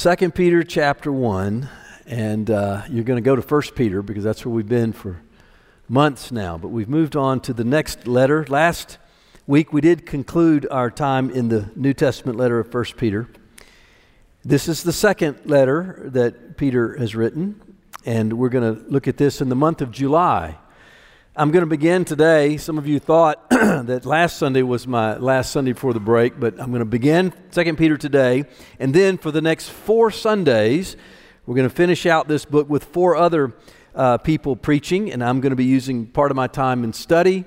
2 Peter chapter 1, and uh, you're going to go to 1 Peter because that's where we've been for months now. But we've moved on to the next letter. Last week we did conclude our time in the New Testament letter of 1 Peter. This is the second letter that Peter has written, and we're going to look at this in the month of July. I'm going to begin today. Some of you thought that last Sunday was my last Sunday before the break, but I'm going to begin 2 Peter today. And then for the next four Sundays, we're going to finish out this book with four other uh, people preaching, and I'm going to be using part of my time in study.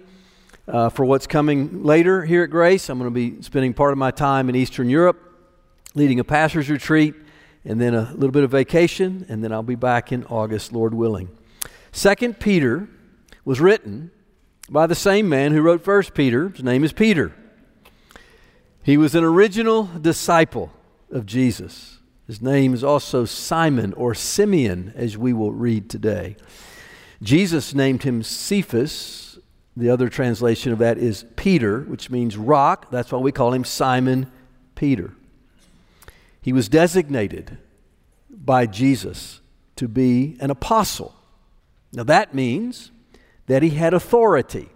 Uh, for what's coming later here at Grace, I'm going to be spending part of my time in Eastern Europe, leading a pastor's retreat, and then a little bit of vacation, and then I'll be back in August, Lord willing. Second Peter was written by the same man who wrote First Peter. His name is Peter. He was an original disciple of Jesus. His name is also Simon or Simeon, as we will read today. Jesus named him Cephas. The other translation of that is Peter, which means rock. That's why we call him Simon Peter. He was designated by Jesus to be an apostle. Now that means that he had authority.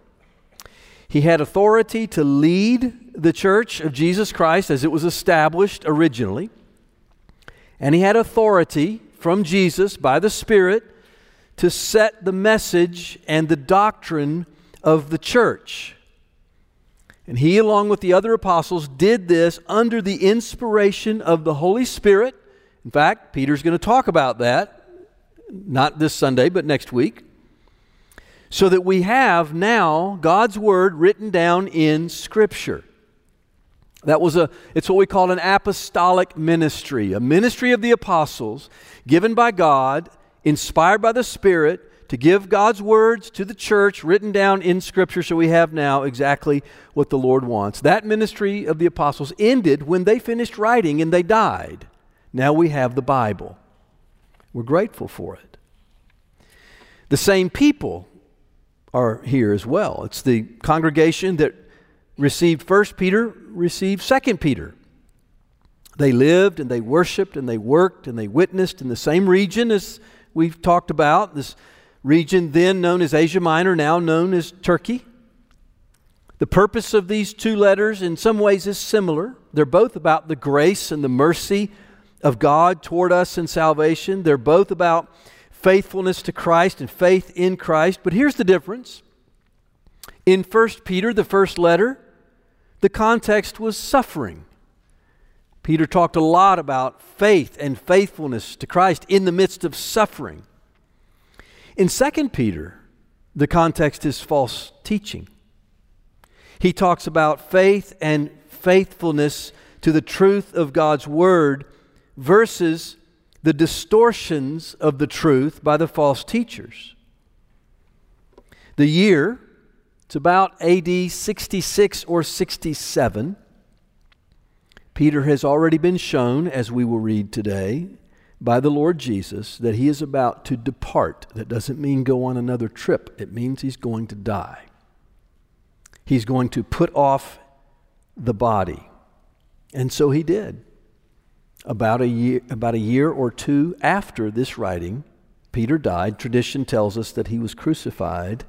He had authority to lead the church of Jesus Christ as it was established originally. And he had authority from Jesus by the Spirit to set the message and the doctrine of the church. And he, along with the other apostles, did this under the inspiration of the Holy Spirit. In fact, Peter's going to talk about that, not this Sunday, but next week so that we have now God's word written down in scripture. That was a it's what we call an apostolic ministry, a ministry of the apostles given by God, inspired by the Spirit to give God's words to the church written down in scripture so we have now exactly what the Lord wants. That ministry of the apostles ended when they finished writing and they died. Now we have the Bible. We're grateful for it. The same people are here as well. It's the congregation that received First Peter, received Second Peter. They lived and they worshiped and they worked and they witnessed in the same region as we've talked about, this region then known as Asia Minor, now known as Turkey. The purpose of these two letters, in some ways, is similar. They're both about the grace and the mercy of God toward us in salvation. They're both about faithfulness to Christ and faith in Christ. But here's the difference. In 1 Peter, the first letter, the context was suffering. Peter talked a lot about faith and faithfulness to Christ in the midst of suffering. In 2 Peter, the context is false teaching. He talks about faith and faithfulness to the truth of God's word versus the distortions of the truth by the false teachers. The year, it's about AD 66 or 67. Peter has already been shown, as we will read today, by the Lord Jesus that he is about to depart. That doesn't mean go on another trip, it means he's going to die. He's going to put off the body. And so he did. About a year, about a year or two after this writing, Peter died. Tradition tells us that he was crucified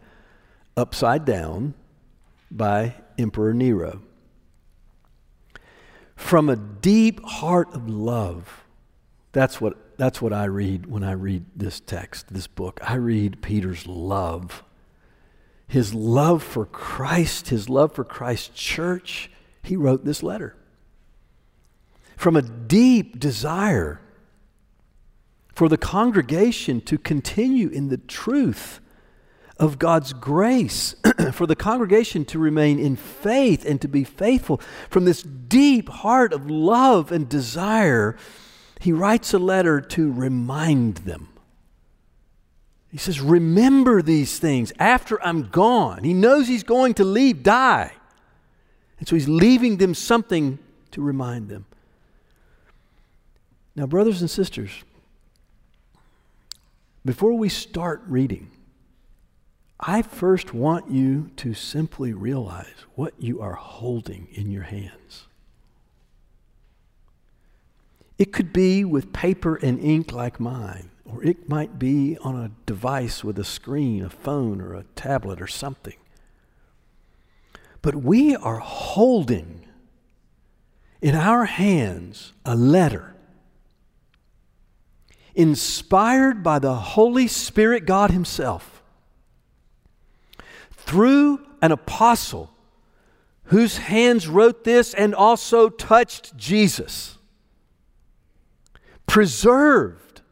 upside down by Emperor Nero. From a deep heart of love, that's what, that's what I read when I read this text, this book. I read Peter's love. His love for Christ, his love for Christ's church. He wrote this letter from a deep desire for the congregation to continue in the truth of God's grace, for the congregation to remain in faith and to be faithful. From this deep heart of love and desire, he writes a letter to remind them. He says, Remember these things after I'm gone. He knows he's going to leave, die. And so he's leaving them something to remind them. Now, brothers and sisters, before we start reading, I first want you to simply realize what you are holding in your hands. It could be with paper and ink like mine, or it might be on a device with a screen, a phone, or a tablet, or something. But we are holding in our hands a letter inspired by the Holy Spirit, God Himself, through an apostle whose hands wrote this and also touched Jesus preserved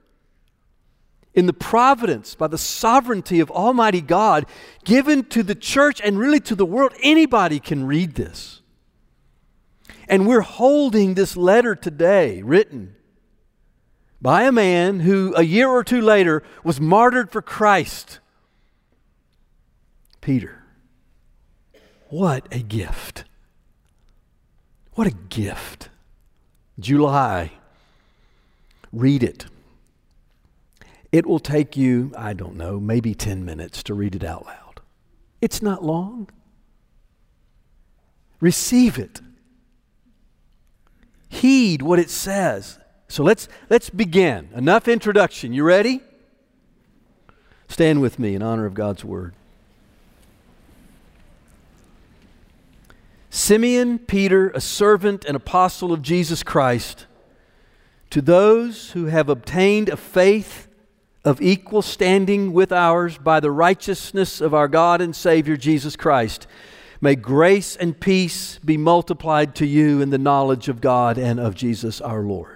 in the providence, by the sovereignty of Almighty God, given to the church and really to the world. Anybody can read this. And we're holding this letter today, written by a man who a year or two later was martyred for Christ. Peter. What a gift. What a gift. July Read it. It will take you, I don't know, maybe 10 minutes to read it out loud. It's not long. Receive it. Heed what it says. So let's, let's begin. Enough introduction. You ready? Stand with me in honor of God's word. Simeon Peter, a servant and apostle of Jesus Christ to those who have obtained a faith of equal standing with ours by the righteousness of our God and Savior Jesus Christ, may grace and peace be multiplied to you in the knowledge of God and of Jesus our Lord.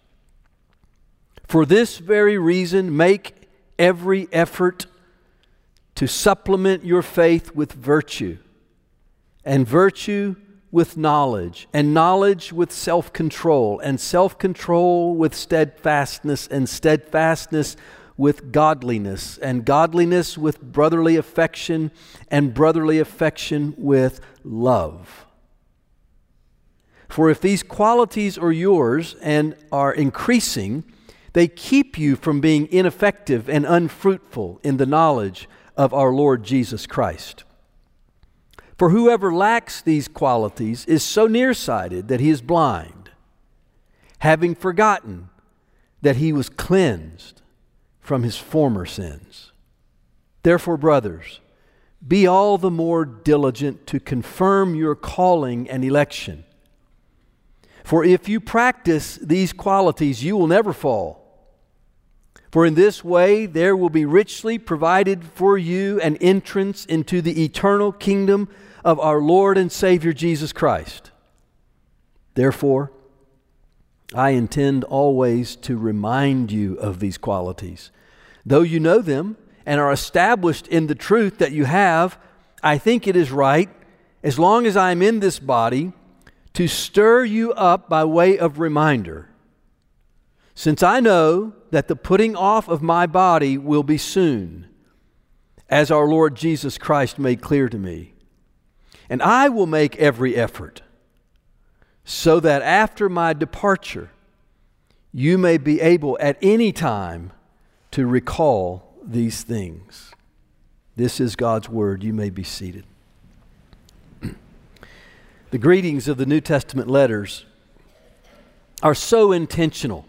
For this very reason, make every effort to supplement your faith with virtue, and virtue with knowledge, and knowledge with self control, and self control with steadfastness, and steadfastness with godliness, and godliness with brotherly affection, and brotherly affection with love. For if these qualities are yours and are increasing, they keep you from being ineffective and unfruitful in the knowledge of our Lord Jesus Christ. For whoever lacks these qualities is so nearsighted that he is blind, having forgotten that he was cleansed from his former sins. Therefore, brothers, be all the more diligent to confirm your calling and election. For if you practice these qualities, you will never fall. For in this way there will be richly provided for you an entrance into the eternal kingdom of our Lord and Savior Jesus Christ. Therefore, I intend always to remind you of these qualities. Though you know them and are established in the truth that you have, I think it is right, as long as I am in this body, to stir you up by way of reminder. Since I know that the putting off of my body will be soon, as our Lord Jesus Christ made clear to me. And I will make every effort so that after my departure, you may be able at any time to recall these things. This is God's word. You may be seated. the greetings of the New Testament letters are so intentional,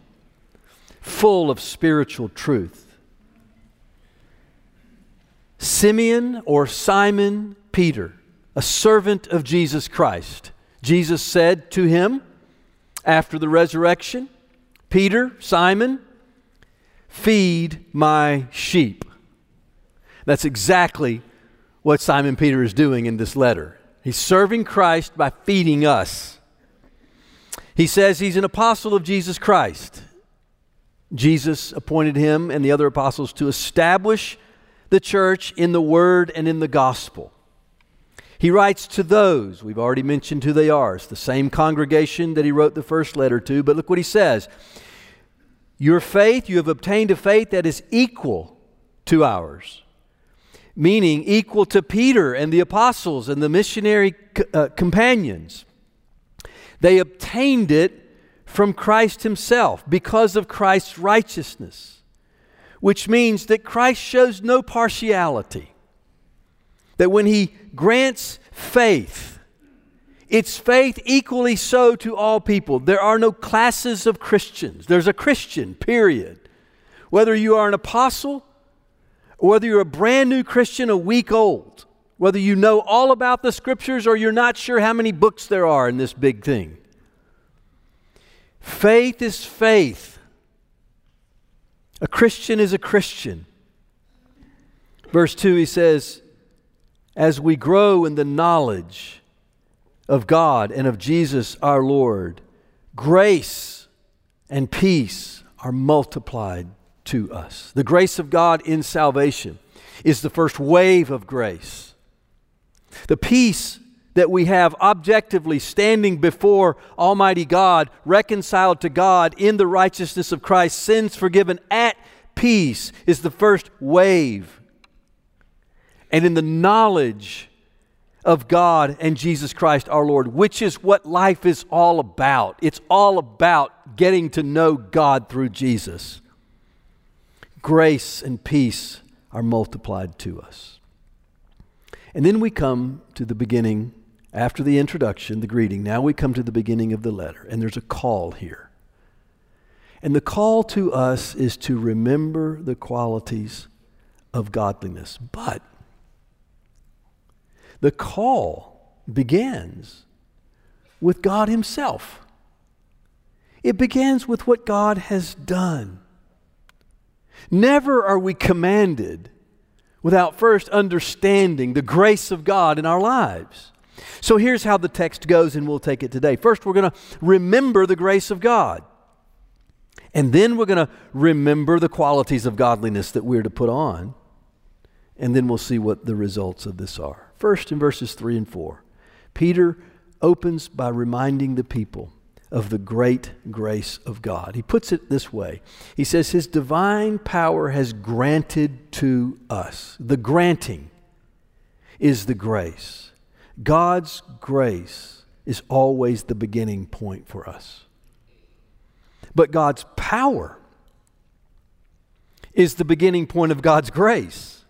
full of spiritual truth. Simeon or Simon Peter a servant of Jesus Christ. Jesus said to him after the resurrection, Peter, Simon, feed my sheep. That's exactly what Simon Peter is doing in this letter. He's serving Christ by feeding us. He says he's an apostle of Jesus Christ. Jesus appointed him and the other apostles to establish the church in the word and in the gospel. He writes to those, we've already mentioned who they are. It's the same congregation that he wrote the first letter to, but look what he says. Your faith, you have obtained a faith that is equal to ours, meaning equal to Peter and the apostles and the missionary uh, companions. They obtained it from Christ Himself because of Christ's righteousness, which means that Christ shows no partiality. That when He grants faith, it's faith equally so to all people. There are no classes of Christians. There's a Christian, period. Whether you are an apostle, whether you're a brand new Christian a week old, whether you know all about the scriptures or you're not sure how many books there are in this big thing. Faith is faith. A Christian is a Christian. Verse 2, he says, As we grow in the knowledge of God and of Jesus our Lord, grace and peace are multiplied to us. The grace of God in salvation is the first wave of grace. The peace that we have objectively standing before Almighty God, reconciled to God in the righteousness of Christ, sins forgiven at peace, is the first wave. And in the knowledge of God and Jesus Christ our Lord, which is what life is all about. It's all about getting to know God through Jesus. Grace and peace are multiplied to us. And then we come to the beginning after the introduction, the greeting, now we come to the beginning of the letter, and there's a call here. And the call to us is to remember the qualities of godliness. But the call begins with God Himself. It begins with what God has done. Never are we commanded without first understanding the grace of God in our lives. So here's how the text goes, and we'll take it today. First, we're going to remember the grace of God. And then we're going to remember the qualities of godliness that we're to put on. And then we'll see what the results of this are. First, in verses 3 and 4, Peter opens by reminding the people of the great grace of God. He puts it this way He says, His divine power has granted to us. The granting is the grace. God's grace is always the beginning point for us. But God's power is the beginning point of God's grace.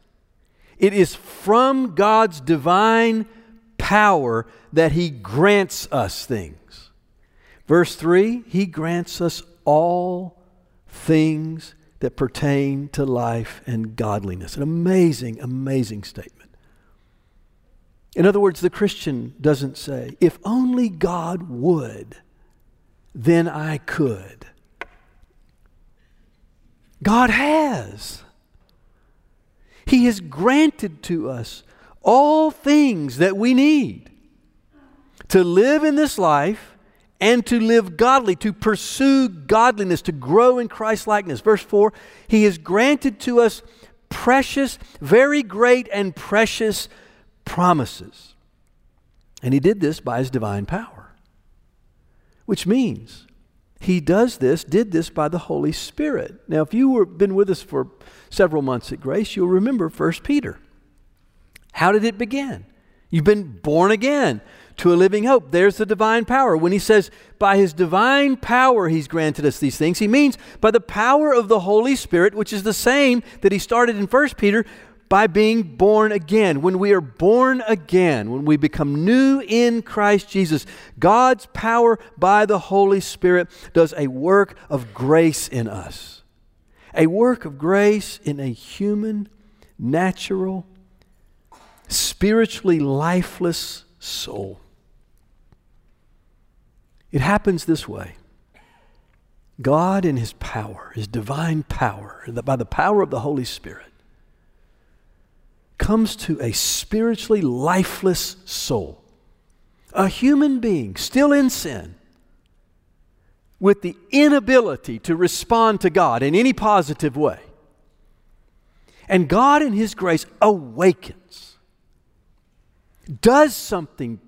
It is from God's divine power that He grants us things. Verse 3 He grants us all things that pertain to life and godliness. An amazing, amazing statement. In other words, the Christian doesn't say, if only God would, then I could. God has. He has granted to us all things that we need to live in this life and to live godly, to pursue godliness, to grow in Christ likeness. Verse 4 He has granted to us precious, very great, and precious promises. And he did this by his divine power, which means he does this, did this by the Holy Spirit. Now, if you have been with us for several months at Grace, you'll remember 1 Peter. How did it begin? You've been born again to a living hope. There's the divine power. When he says, by his divine power, he's granted us these things, he means by the power of the Holy Spirit, which is the same that he started in 1 Peter, by being born again. When we are born again, when we become new in Christ Jesus, God's power by the Holy Spirit does a work of grace in us. A work of grace in a human, natural, spiritually lifeless soul. It happens this way. God, in His power, His divine power, by the power of the Holy Spirit, comes to a spiritually lifeless soul, a human being still in sin, with the inability to respond to God in any positive way. And God, in His grace, awakens, does something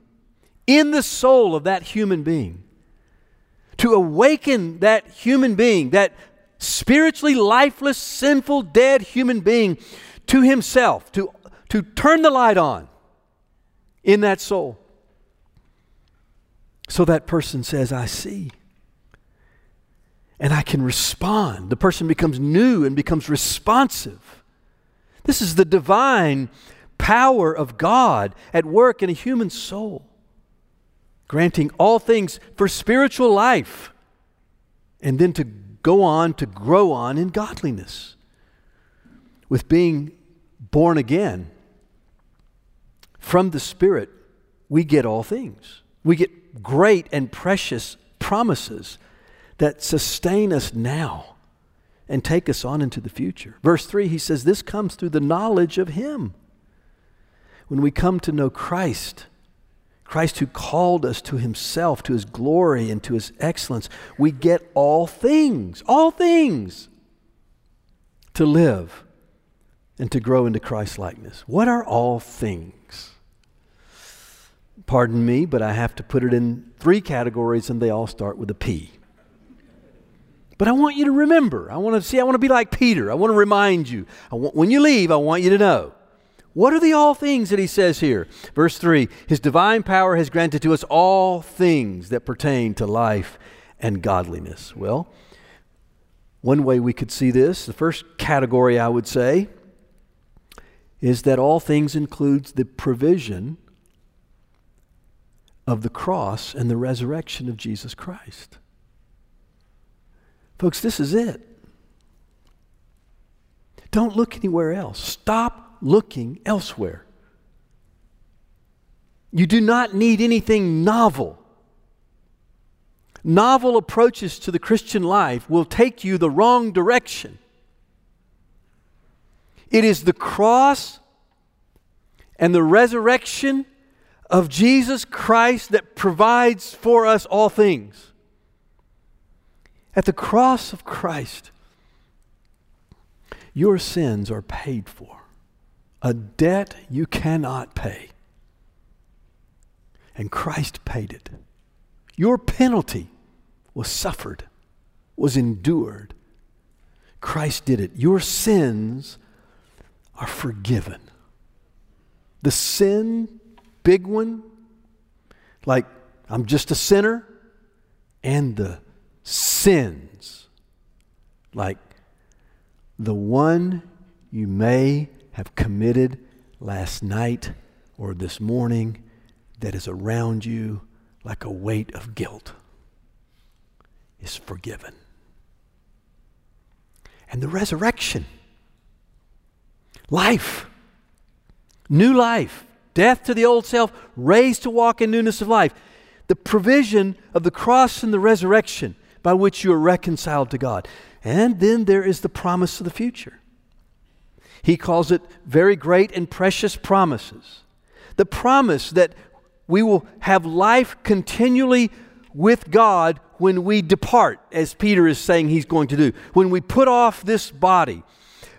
in the soul of that human being to awaken that human being, that spiritually lifeless, sinful, dead human being to himself, to, to turn the light on in that soul. So that person says, I see. And I can respond. The person becomes new and becomes responsive. This is the divine power of God at work in a human soul, granting all things for spiritual life, and then to go on to grow on in godliness with being born again from the Spirit, we get all things. We get great and precious promises that sustain us now and take us on into the future. Verse 3, he says, This comes through the knowledge of Him. When we come to know Christ, Christ who called us to Himself, to His glory, and to His excellence, we get all things, all things to live and to grow into Christ likeness. What are all things? Pardon me, but I have to put it in three categories and they all start with a P. But I want you to remember. I want to see, I want to be like Peter. I want to remind you. Want, when you leave, I want you to know. What are the all things that he says here? Verse 3 His divine power has granted to us all things that pertain to life and godliness. Well, one way we could see this, the first category I would say, is that all things includes the provision of the cross and the resurrection of Jesus Christ. Folks, this is it. Don't look anywhere else. Stop looking elsewhere. You do not need anything novel. Novel approaches to the Christian life will take you the wrong direction. It is the cross and the resurrection of Jesus Christ that provides for us all things. At the cross of Christ, your sins are paid for, a debt you cannot pay. And Christ paid it. Your penalty was suffered, was endured. Christ did it. Your sins are forgiven. The sin, big one, like I'm just a sinner, and the sins, like the one you may have committed last night or this morning that is around you like a weight of guilt, is forgiven. And the resurrection, life, new life, death to the old self, raised to walk in newness of life. The provision of the cross and the resurrection by which you are reconciled to God. And then there is the promise of the future. He calls it very great and precious promises. The promise that we will have life continually with God when we depart, as Peter is saying he's going to do. When we put off this body,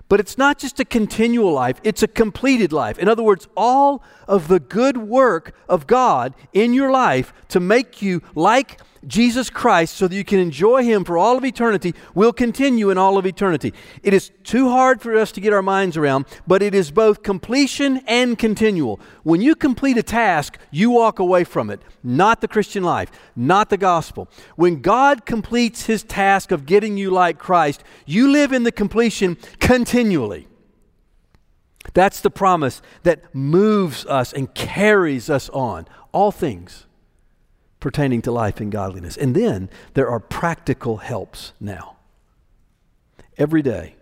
but it's not just a continual life, it's a completed life. In other words, all of the good work of God in your life to make you like Jesus Christ so that you can enjoy Him for all of eternity will continue in all of eternity. It is too hard for us to get our minds around, but it is both completion and continual. When you complete a task, you walk away from it, not the Christian life, not the gospel. When God completes His task of getting you like Christ, you live in the completion continually. That's the promise that moves us and carries us on. All things pertaining to life and godliness. And then there are practical helps now. Every day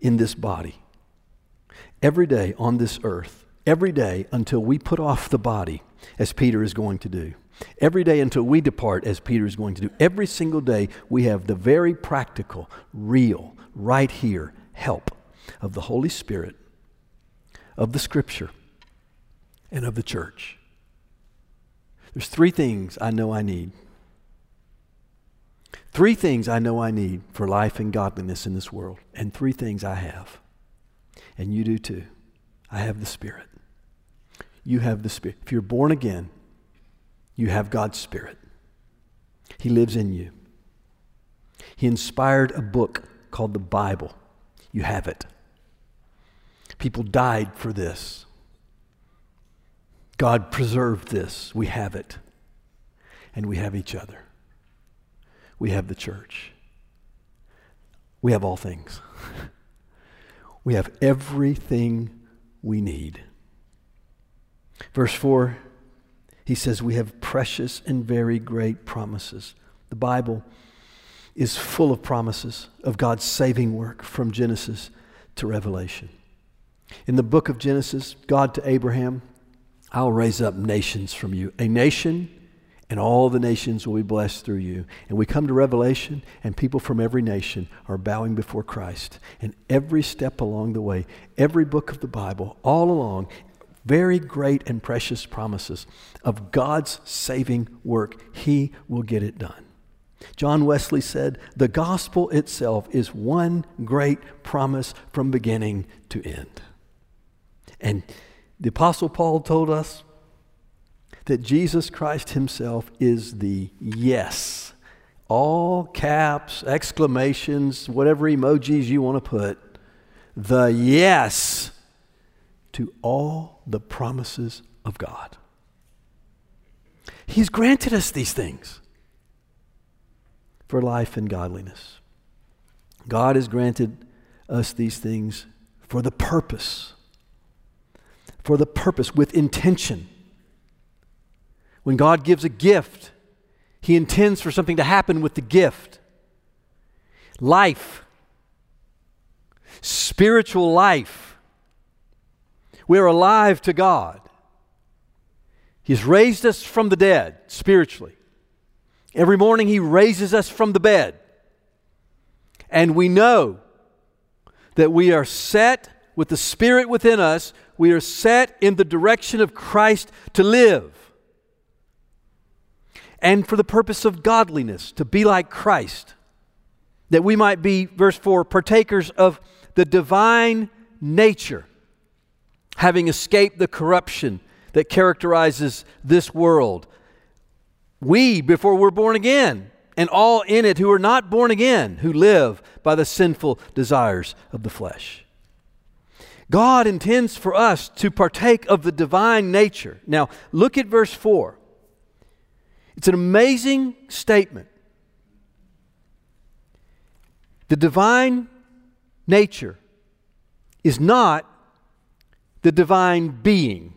in this body, every day on this earth, every day until we put off the body, as Peter is going to do. Every day until we depart, as Peter is going to do. Every single day, we have the very practical, real, right here help of the Holy Spirit, of the Scripture, and of the church. There's three things I know I need. Three things I know I need for life and godliness in this world, and three things I have. And you do too. I have the Spirit. you have the Spirit. If you're born again, you have God's Spirit. He lives in you. He inspired a book called the Bible. You have it. People died for this. God preserved this. We have it. And we have each other. We have the church. We have all things. we have everything we need. Verse 4, he says, We have precious and very great promises. The Bible is full of promises of God's saving work from Genesis to Revelation. In the book of Genesis, God to Abraham, I'll raise up nations from you. A nation, and all the nations will be blessed through you. And we come to Revelation, and people from every nation are bowing before Christ. And every step along the way, every book of the Bible, all along, very great and precious promises of God's saving work. He will get it done. John Wesley said, The gospel itself is one great promise from beginning to end. And the Apostle Paul told us that Jesus Christ Himself is the yes. All caps, exclamations, whatever emojis you want to put, the yes to all the promises of God. He's granted us these things for life and godliness. God has granted us these things for the purpose, for the purpose with intention. When God gives a gift, He intends for something to happen with the gift. Life, spiritual life. We're alive to God. He's raised us from the dead spiritually. Every morning He raises us from the bed. And we know that we are set with the Spirit within us, we are set in the direction of Christ to live. And for the purpose of godliness, to be like Christ. That we might be, verse 4, partakers of the divine nature, having escaped the corruption that characterizes this world we, before we're born again, and all in it who are not born again, who live by the sinful desires of the flesh. God intends for us to partake of the divine nature. Now, look at verse 4. It's an amazing statement. The divine nature is not the divine being.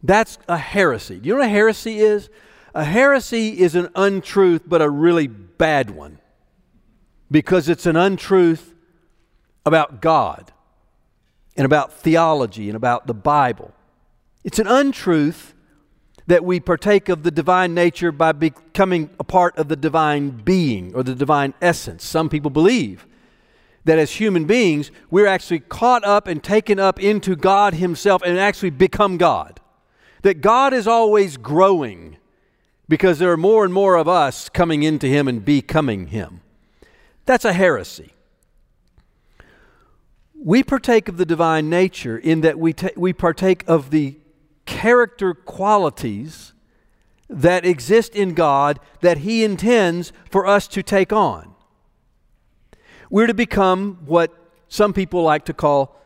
That's a heresy. Do you know what a heresy is? A heresy is an untruth, but a really bad one because it's an untruth about God and about theology and about the Bible. It's an untruth that we partake of the divine nature by becoming a part of the divine being or the divine essence. Some people believe that as human beings, we're actually caught up and taken up into God Himself and actually become God. That God is always growing because there are more and more of us coming into Him and becoming Him. That's a heresy. We partake of the divine nature in that we, ta- we partake of the character qualities that exist in God that He intends for us to take on. We're to become what some people like to call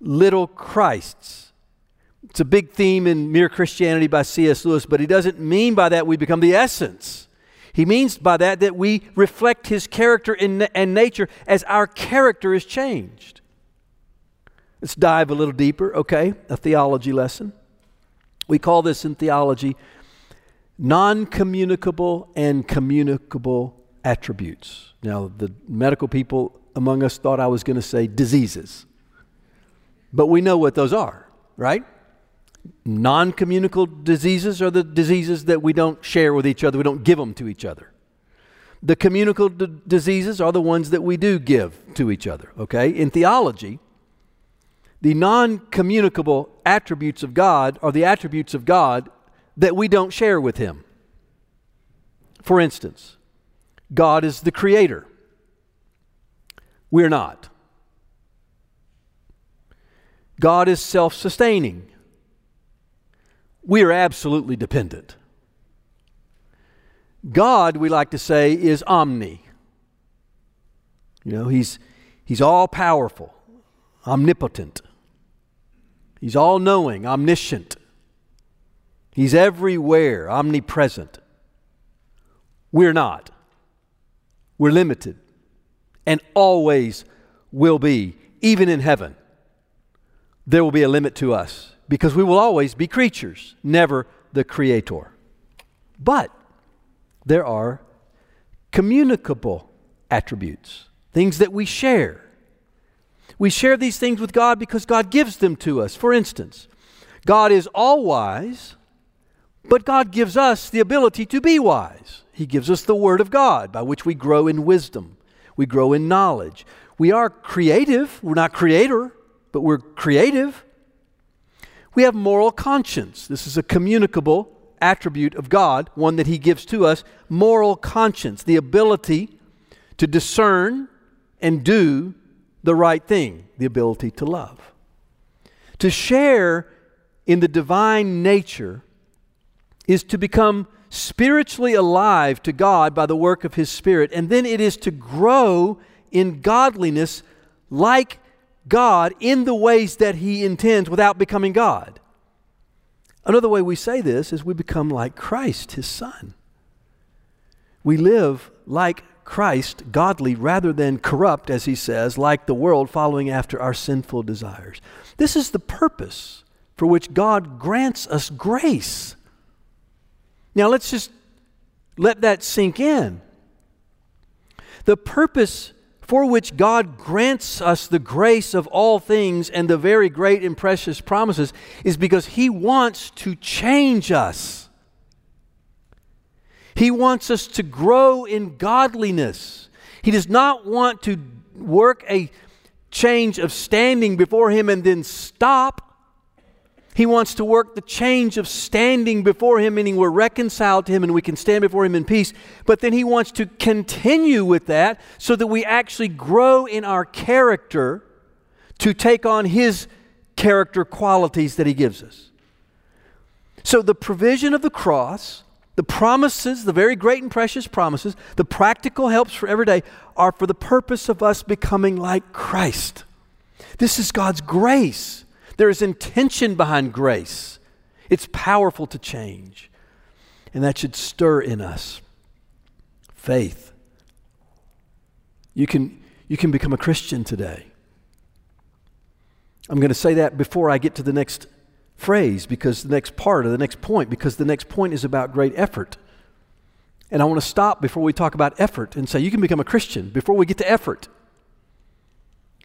little Christs. It's a big theme in Mere Christianity by C.S. Lewis, but he doesn't mean by that we become the essence. He means by that that we reflect his character and nature as our character is changed. Let's dive a little deeper, okay? A theology lesson. We call this in theology non communicable and communicable attributes. Now, the medical people among us thought I was going to say diseases, but we know what those are, right? Non communicable diseases are the diseases that we don't share with each other, we don't give them to each other. The communicable d- diseases are the ones that we do give to each other, okay? In theology, the non communicable attributes of God are the attributes of God that we don't share with Him. For instance, God is the creator. We're not. God is self sustaining. we are absolutely dependent. God, we like to say, is omni. You know, he's, he's all powerful, omnipotent. He's all knowing, omniscient. He's everywhere, omnipresent. We're not. We're limited and always will be, even in heaven. There will be a limit to us because we will always be creatures, never the creator. But there are communicable attributes, things that we share. We share these things with God because God gives them to us. For instance, God is all wise, but God gives us the ability to be wise. He gives us the Word of God by which we grow in wisdom, we grow in knowledge. We are creative. We're not creator, but we're creative. We have moral conscience. This is a communicable attribute of God, one that He gives to us moral conscience, the ability to discern and do the right thing, the ability to love. To share in the divine nature is to become spiritually alive to God by the work of His Spirit, and then it is to grow in godliness like God in the ways that He intends without becoming God. Another way we say this is we become like Christ, his son. We live like Christ, godly rather than corrupt, as he says, like the world, following after our sinful desires. This is the purpose for which God grants us grace. Now, let's just let that sink in. The purpose for which God grants us the grace of all things and the very great and precious promises is because He wants to change us. He wants us to grow in godliness. He does not want to work a change of standing before Him and then stop. He wants to work the change of standing before Him, meaning we're reconciled to Him and we can stand before Him in peace. But then He wants to continue with that so that we actually grow in our character to take on His character qualities that He gives us. So the provision of the cross, the promises, the very great and precious promises, the practical helps for every day are for the purpose of us becoming like Christ. This is God's grace. There is intention behind grace. It's powerful to change. And that should stir in us faith. You can, you can become a Christian today. I'm going to say that before I get to the next phrase, because the next part or the next point, because the next point is about great effort. And I want to stop before we talk about effort and say you can become a Christian before we get to effort.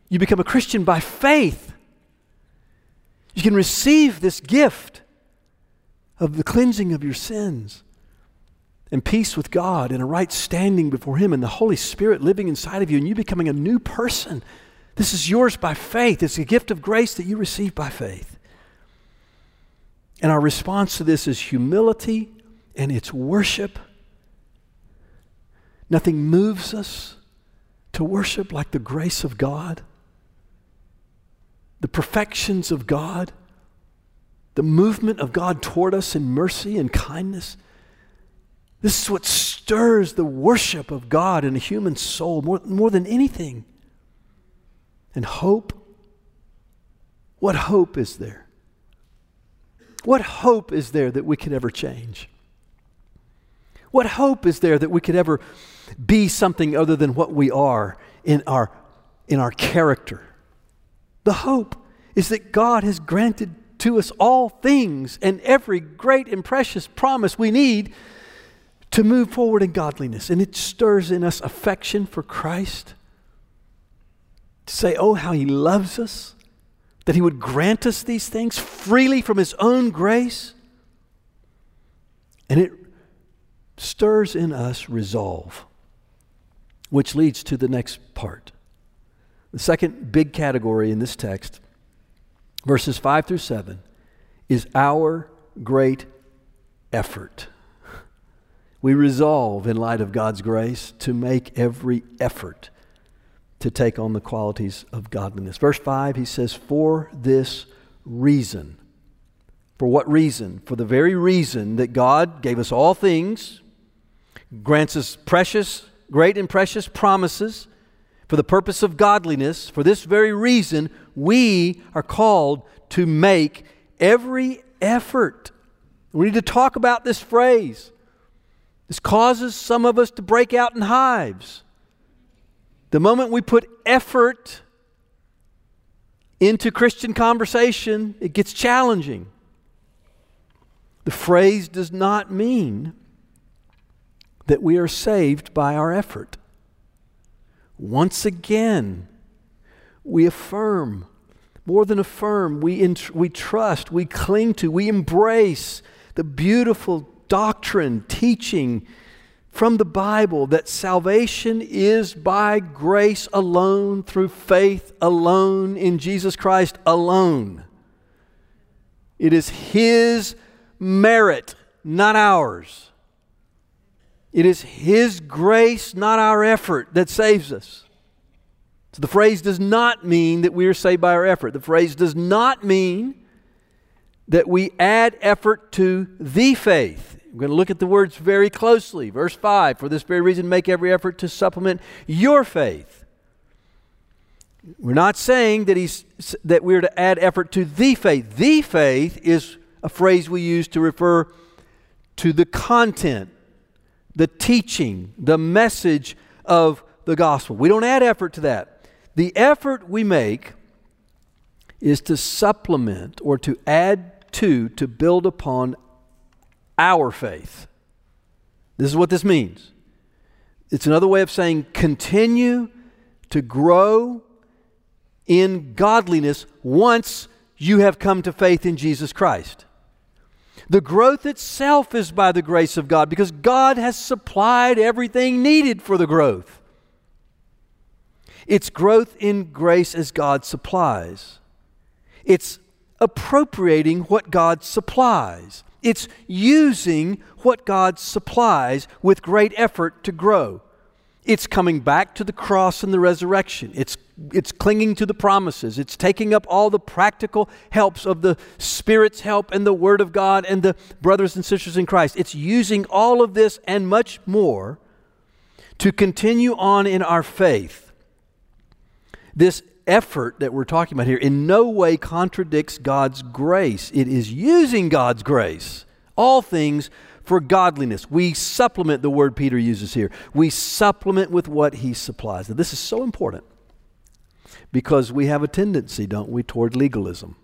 You become a Christian by faith. You can receive this gift of the cleansing of your sins and peace with God and a right standing before Him and the Holy Spirit living inside of you and you becoming a new person. This is yours by faith. It's a gift of grace that you receive by faith. And our response to this is humility and it's worship. Nothing moves us to worship like the grace of God the perfections of God, the movement of God toward us in mercy and kindness. This is what stirs the worship of God in a human soul more, more than anything. And hope. What hope is there? What hope is there that we could ever change? What hope is there that we could ever be something other than what we are in our, in our character? The hope is that God has granted to us all things and every great and precious promise we need to move forward in godliness. And it stirs in us affection for Christ. To say, oh, how He loves us, that He would grant us these things freely from His own grace. And it stirs in us resolve, which leads to the next part. The second big category in this text, verses 5 through 7, is our great effort. We resolve, in light of God's grace, to make every effort to take on the qualities of godliness. Verse 5, he says, For this reason. For what reason? For the very reason that God gave us all things, grants us precious, great and precious promises for the purpose of godliness. For this very reason, we are called to make every effort. We need to talk about this phrase. This causes some of us to break out in hives. The moment we put effort into Christian conversation, it gets challenging. The phrase does not mean that we are saved by our effort. Once again, we affirm, more than affirm, we, we trust, we cling to, we embrace the beautiful doctrine, teaching from the Bible that salvation is by grace alone, through faith alone, in Jesus Christ alone. It is His merit, not ours. It is His grace, not our effort, that saves us. So the phrase does not mean that we are saved by our effort. The phrase does not mean that we add effort to the faith. We're going to look at the words very closely. Verse 5 For this very reason, make every effort to supplement your faith. We're not saying that, he's, that we're to add effort to the faith. The faith is a phrase we use to refer to the content, the teaching, the message of the gospel. We don't add effort to that. The effort we make is to supplement or to add to, to build upon our faith. This is what this means. It's another way of saying continue to grow in godliness once you have come to faith in Jesus Christ. The growth itself is by the grace of God because God has supplied everything needed for the growth. It's growth in grace as God supplies. It's appropriating what God supplies. It's using what God supplies with great effort to grow. It's coming back to the cross and the resurrection. It's, it's clinging to the promises. It's taking up all the practical helps of the Spirit's help and the Word of God and the brothers and sisters in Christ. It's using all of this and much more to continue on in our faith. This effort that we're talking about here in no way contradicts God's grace. It is using God's grace, all things for godliness. We supplement the word Peter uses here. We supplement with what he supplies. Now, this is so important because we have a tendency, don't we, toward legalism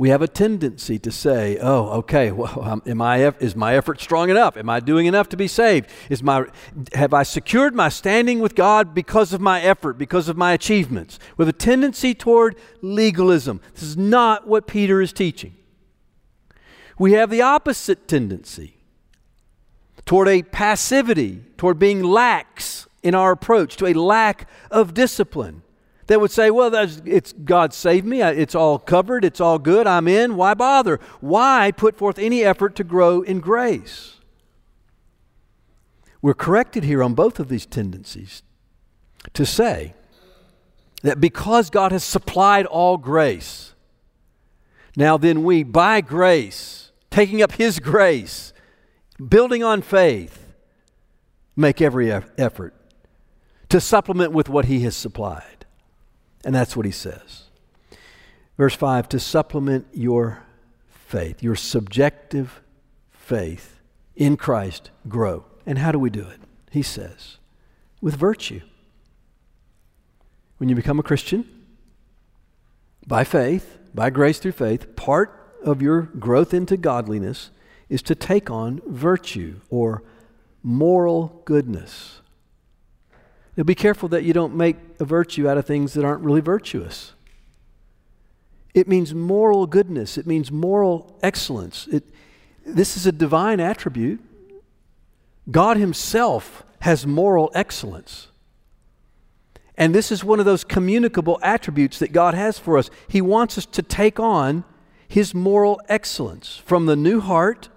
we have a tendency to say, "Oh, okay, well, am I is my effort strong enough? Am I doing enough to be saved? Is my have I secured my standing with God because of my effort, because of my achievements?" Have a tendency toward legalism. This is not what Peter is teaching. We have the opposite tendency toward a passivity, toward being lax in our approach, to a lack of discipline that would say, well, it's God saved me. It's all covered. It's all good. I'm in. Why bother? Why put forth any effort to grow in grace? We're corrected here on both of these tendencies to say that because God has supplied all grace, now then we, by grace, taking up His grace, building on faith, make every effort to supplement with what He has supplied. And that's what he says. Verse 5 to supplement your faith, your subjective faith in Christ, grow. And how do we do it? He says, with virtue. When you become a Christian, by faith, by grace through faith, part of your growth into godliness is to take on virtue or moral goodness. Now be careful that you don't make a virtue out of things that aren't really virtuous. It means moral goodness, it means moral excellence. It, this is a divine attribute. God Himself has moral excellence. And this is one of those communicable attributes that God has for us. He wants us to take on His moral excellence from the new heart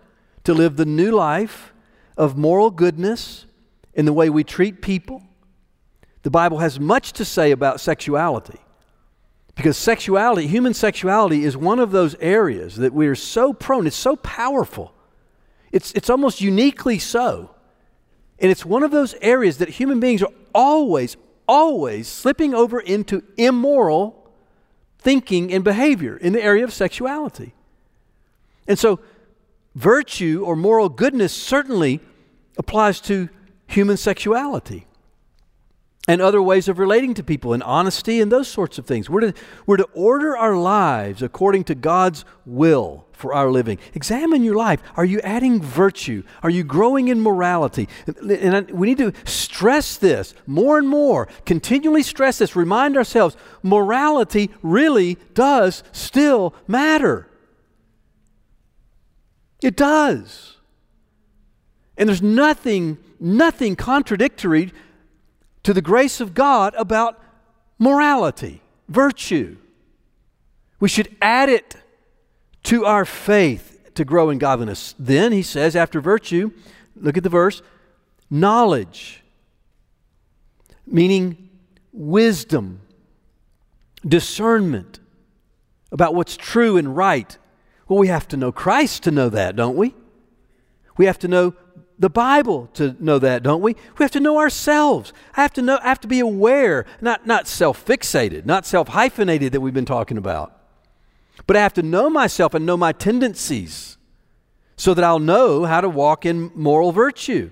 to live the new life of moral goodness in the way we treat people, the Bible has much to say about sexuality Because sexuality, human sexuality, is one of those areas that we are so prone, it's so powerful. It's, it's almost uniquely so. And it's one of those areas that human beings are always, always slipping over into immoral thinking and behavior in the area of sexuality. And so, virtue or moral goodness certainly applies to human sexuality and other ways of relating to people and honesty and those sorts of things. We're to, we're to order our lives according to God's will for our living. Examine your life. Are you adding virtue? Are you growing in morality? And, and we need to stress this more and more, continually stress this, remind ourselves morality really does still matter. It does. And there's nothing, nothing contradictory to the grace of God about morality, virtue. We should add it to our faith to grow in godliness. Then he says, after virtue, look at the verse, knowledge, meaning wisdom, discernment about what's true and right. Well, we have to know Christ to know that, don't we? We have to know the Bible to know that, don't we? We have to know ourselves. I have to know, I have to be aware, not, not self fixated, not self hyphenated that we've been talking about. But I have to know myself and know my tendencies so that I'll know how to walk in moral virtue.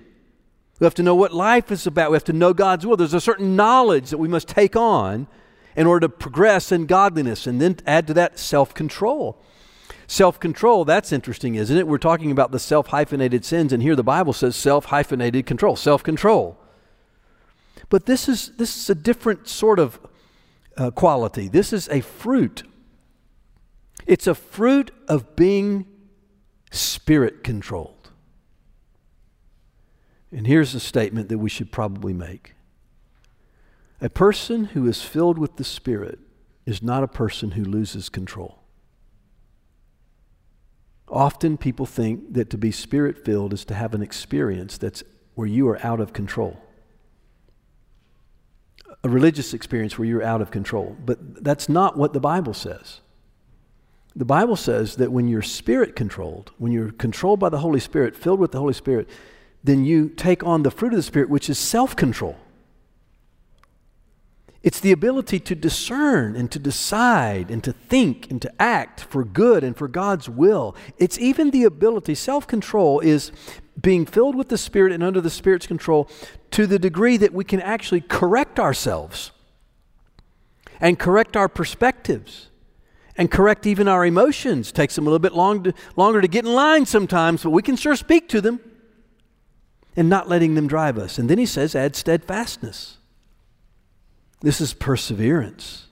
We have to know what life is about. We have to know God's will. There's a certain knowledge that we must take on in order to progress in godliness and then add to that self control. Self control, that's interesting, isn't it? We're talking about the self hyphenated sins, and here the Bible says self hyphenated control, self control. But this is, this is a different sort of uh, quality. This is a fruit. It's a fruit of being spirit controlled. And here's a statement that we should probably make A person who is filled with the Spirit is not a person who loses control. Often people think that to be spirit filled is to have an experience that's where you are out of control. A religious experience where you're out of control. But that's not what the Bible says. The Bible says that when you're spirit controlled, when you're controlled by the Holy Spirit, filled with the Holy Spirit, then you take on the fruit of the Spirit, which is self control. It's the ability to discern and to decide and to think and to act for good and for God's will. It's even the ability, self control is being filled with the Spirit and under the Spirit's control to the degree that we can actually correct ourselves and correct our perspectives and correct even our emotions. Takes them a little bit long to, longer to get in line sometimes, but we can sure speak to them and not letting them drive us. And then he says, add steadfastness. This is perseverance.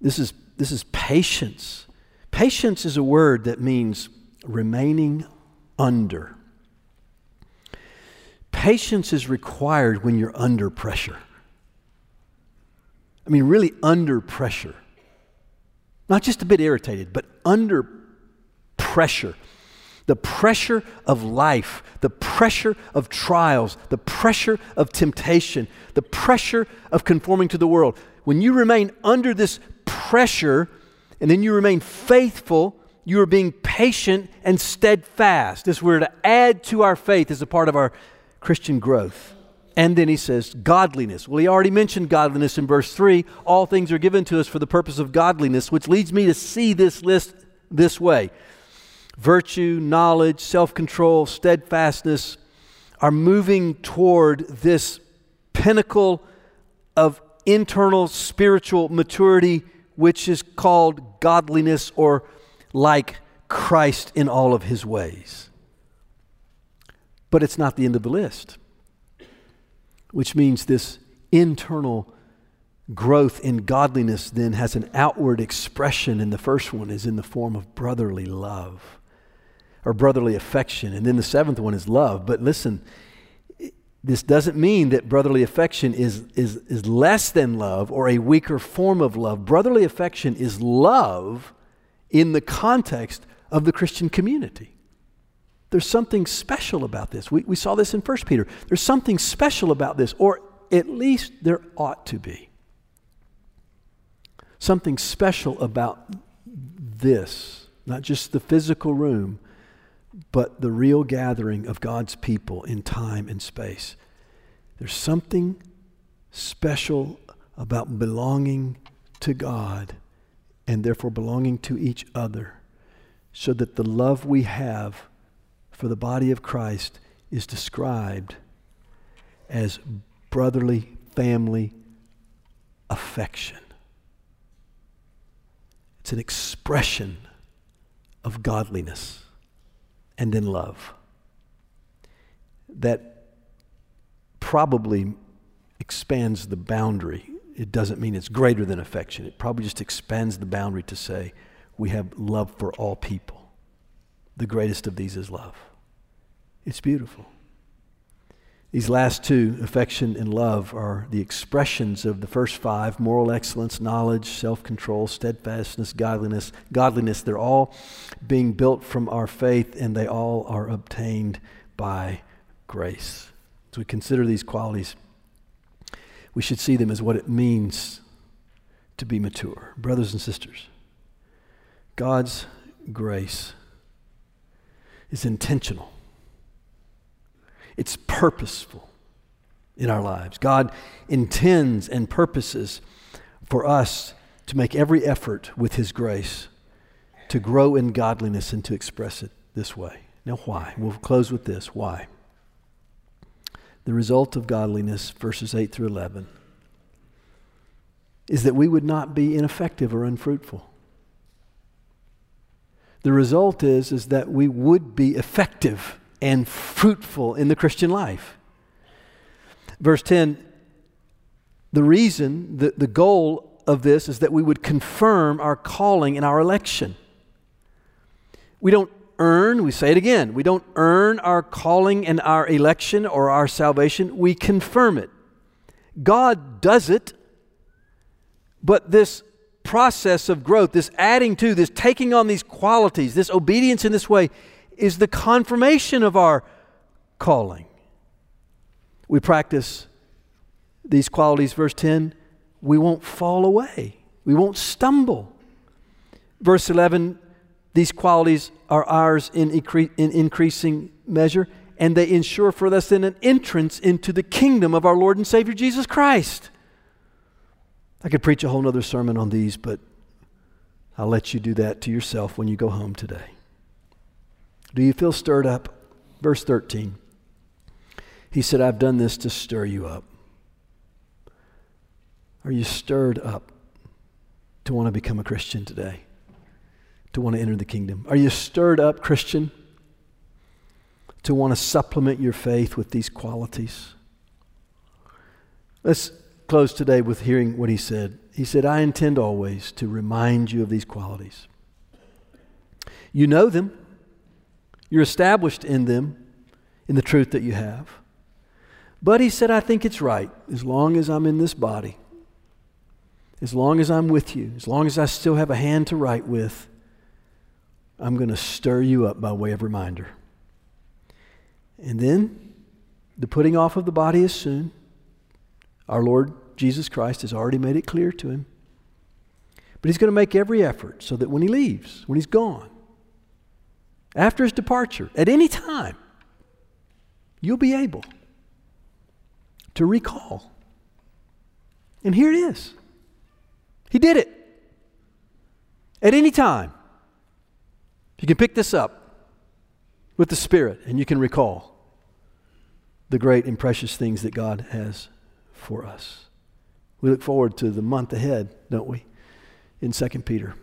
This is, this is patience. Patience is a word that means remaining under. Patience is required when you're under pressure. I mean, really under pressure. Not just a bit irritated, but under pressure the pressure of life, the pressure of trials, the pressure of temptation, the pressure of conforming to the world. When you remain under this pressure and then you remain faithful, you are being patient and steadfast. This we're to add to our faith as a part of our Christian growth. And then he says, godliness. Well, he already mentioned godliness in verse 3. All things are given to us for the purpose of godliness, which leads me to see this list this way virtue, knowledge, self control, steadfastness are moving toward this pinnacle of internal spiritual maturity, which is called godliness or like Christ in all of his ways. But it's not the end of the list, which means this internal growth in godliness then has an outward expression, and the first one is in the form of brotherly love or brotherly affection. And then the seventh one is love. But listen, this doesn't mean that brotherly affection is, is, is less than love or a weaker form of love. Brotherly affection is love in the context of the Christian community. There's something special about this. We, we saw this in 1 Peter. There's something special about this, or at least there ought to be. something special about this, not just the physical room, but the real gathering of God's people in time and space. There's something special about belonging to God and therefore belonging to each other so that the love we have for the body of Christ is described as brotherly family affection. It's an expression of godliness and in love that probably expands the boundary. It doesn't mean it's greater than affection. It probably just expands the boundary to say we have love for all people. The greatest of these is love. It's beautiful. These last two, affection and love, are the expressions of the first five moral excellence, knowledge, self control, steadfastness, godliness. Godliness, they're all being built from our faith, and they all are obtained by grace. As we consider these qualities, we should see them as what it means to be mature. Brothers and sisters, God's grace is intentional it's purposeful in our lives. God intends and purposes for us to make every effort with His grace to grow in godliness and to express it this way. Now, why? We'll close with this. Why? The result of godliness, verses 8 through 11, is that we would not be ineffective or unfruitful. The result is, is that we would be effective and fruitful in the Christian life. Verse 10 the reason, the, the goal of this is that we would confirm our calling and our election. We don't earn, we say it again, we don't earn our calling and our election or our salvation, we confirm it. God does it, but this process of growth, this adding to, this taking on these qualities, this obedience in this way, is the confirmation of our calling. We practice these qualities, verse 10, we won't fall away, we won't stumble. Verse 11, these qualities are ours in, incre- in increasing measure, and they ensure for us then an entrance into the kingdom of our Lord and Savior Jesus Christ. I could preach a whole other sermon on these, but I'll let you do that to yourself when you go home today. Do you feel stirred up? Verse 13. He said, I've done this to stir you up. Are you stirred up to want to become a Christian today? To want to enter the kingdom? Are you stirred up, Christian, to want to supplement your faith with these qualities? Let's close today with hearing what he said. He said, I intend always to remind you of these qualities. You know them. You're established in them, in the truth that you have. But he said, I think it's right as long as I'm in this body, as long as I'm with you, as long as I still have a hand to write with, I'm going to stir you up by way of reminder. And then the putting off of the body is soon. Our Lord Jesus Christ has already made it clear to him. But he's going to make every effort so that when he leaves, when he's gone, after his departure, at any time, you'll be able to recall. And here it is. He did it. At any time. You can pick this up with the Spirit and you can recall the great and precious things that God has for us. We look forward to the month ahead, don't we? In 2 Peter.